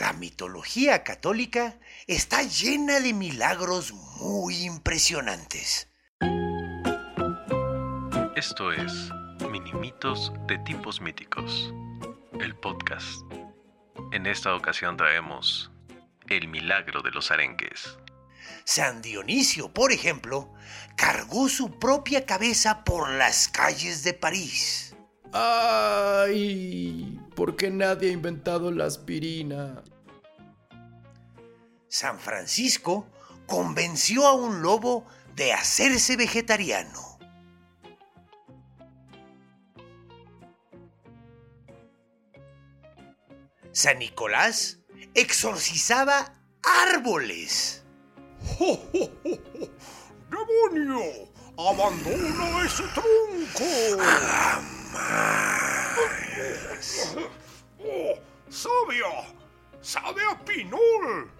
La mitología católica está llena de milagros muy impresionantes. Esto es Minimitos de tipos míticos, el podcast. En esta ocasión traemos El milagro de los arenques. San Dionisio, por ejemplo, cargó su propia cabeza por las calles de París. ¡Ay! ¿Por qué nadie ha inventado la aspirina? San Francisco convenció a un lobo de hacerse vegetariano. San Nicolás exorcizaba árboles. ¡Jo, jo, jo, jo! demonio ¡Abandona ese tronco! Jamás. ¡Oh, sabia! ¡Sabe a pinol!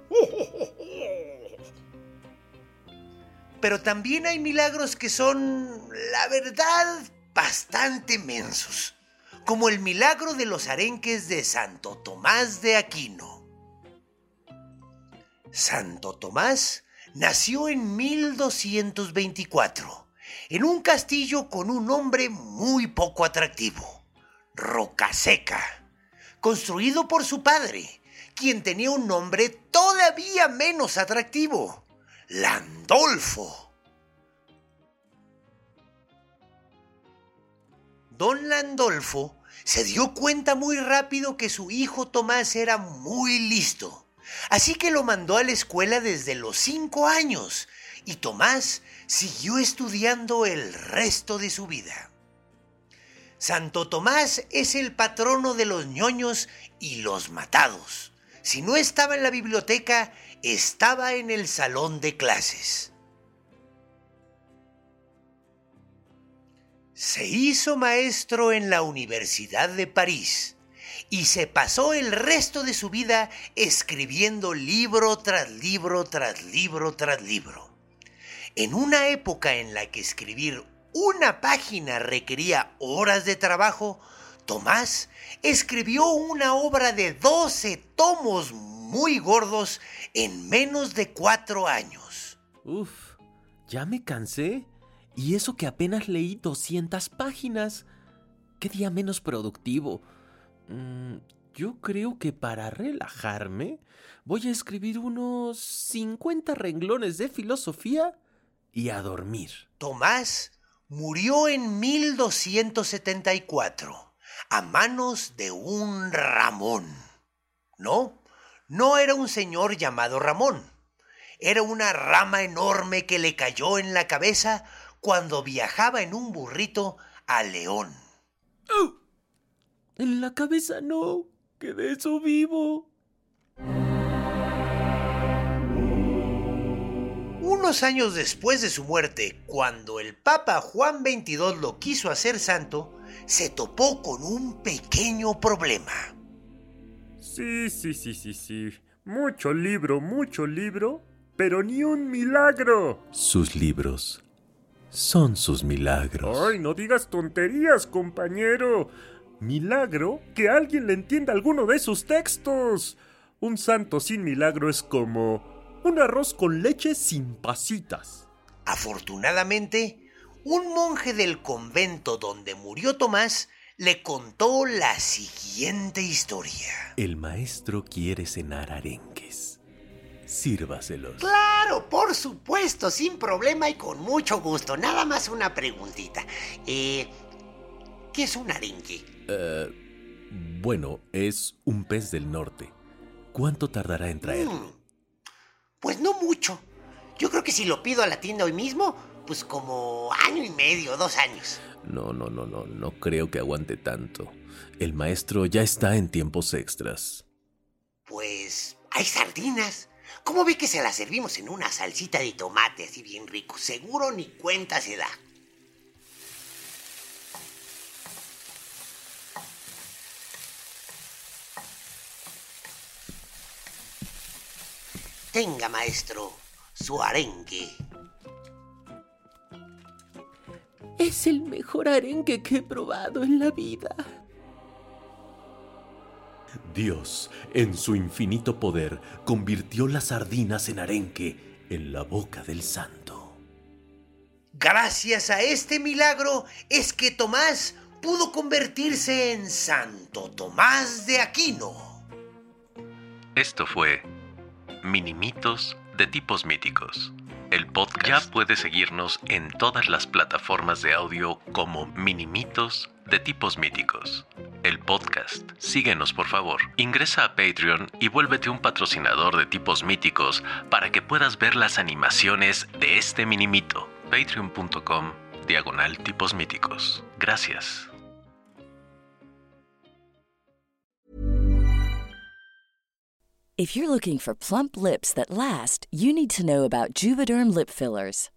Pero también hay milagros que son, la verdad, bastante mensos, como el milagro de los arenques de Santo Tomás de Aquino. Santo Tomás nació en 1224, en un castillo con un nombre muy poco atractivo, Rocaseca, construido por su padre, quien tenía un nombre todavía menos atractivo, Landolfo. Don Landolfo se dio cuenta muy rápido que su hijo Tomás era muy listo, así que lo mandó a la escuela desde los cinco años y Tomás siguió estudiando el resto de su vida. Santo Tomás es el patrono de los ñoños y los matados. Si no estaba en la biblioteca, estaba en el salón de clases. Se hizo maestro en la Universidad de París y se pasó el resto de su vida escribiendo libro tras libro tras libro tras libro. En una época en la que escribir una página requería horas de trabajo, Tomás escribió una obra de 12 tomos muy gordos en menos de cuatro años. Uf, ya me cansé. Y eso que apenas leí 200 páginas. ¿Qué día menos productivo? Mm, yo creo que para relajarme voy a escribir unos 50 renglones de filosofía y a dormir. Tomás murió en 1274 a manos de un Ramón. No, no era un señor llamado Ramón. Era una rama enorme que le cayó en la cabeza cuando viajaba en un burrito a León. ¡Oh! En la cabeza no, que de eso vivo. Unos años después de su muerte, cuando el Papa Juan XXII lo quiso hacer santo, se topó con un pequeño problema. Sí, sí, sí, sí, sí. Mucho libro, mucho libro, pero ni un milagro. Sus libros son sus milagros. Ay, no digas tonterías, compañero. Milagro que alguien le entienda alguno de sus textos. Un santo sin milagro es como un arroz con leche sin pasitas. Afortunadamente, un monje del convento donde murió Tomás le contó la siguiente historia. El maestro quiere cenar arenques. Sírvaselos. Claro, por supuesto, sin problema y con mucho gusto. Nada más una preguntita. Eh, ¿Qué es un arenque? Eh, bueno, es un pez del norte. ¿Cuánto tardará en traerlo? Mm, pues no mucho. Yo creo que si lo pido a la tienda hoy mismo, pues como año y medio, dos años. No, no, no, no, no creo que aguante tanto. El maestro ya está en tiempos extras. Pues hay sardinas. ¿Cómo ve que se las servimos en una salsita de tomate así bien rico? Seguro ni cuenta se da. Tenga, maestro, su arenque. Es el mejor arenque que he probado en la vida. Dios, en su infinito poder, convirtió las sardinas en arenque en la boca del santo. Gracias a este milagro es que Tomás pudo convertirse en Santo Tomás de Aquino. Esto fue Minimitos de tipos míticos. El podcast ya puede seguirnos en todas las plataformas de audio como Minimitos de tipos míticos. El podcast. Síguenos por favor. Ingresa a Patreon y vuélvete un patrocinador de tipos míticos para que puedas ver las animaciones de este minimito. Patreon.com diagonal tipos míticos. Gracias. If you're looking for plump lips that last, you need to know about Juvederm lip fillers.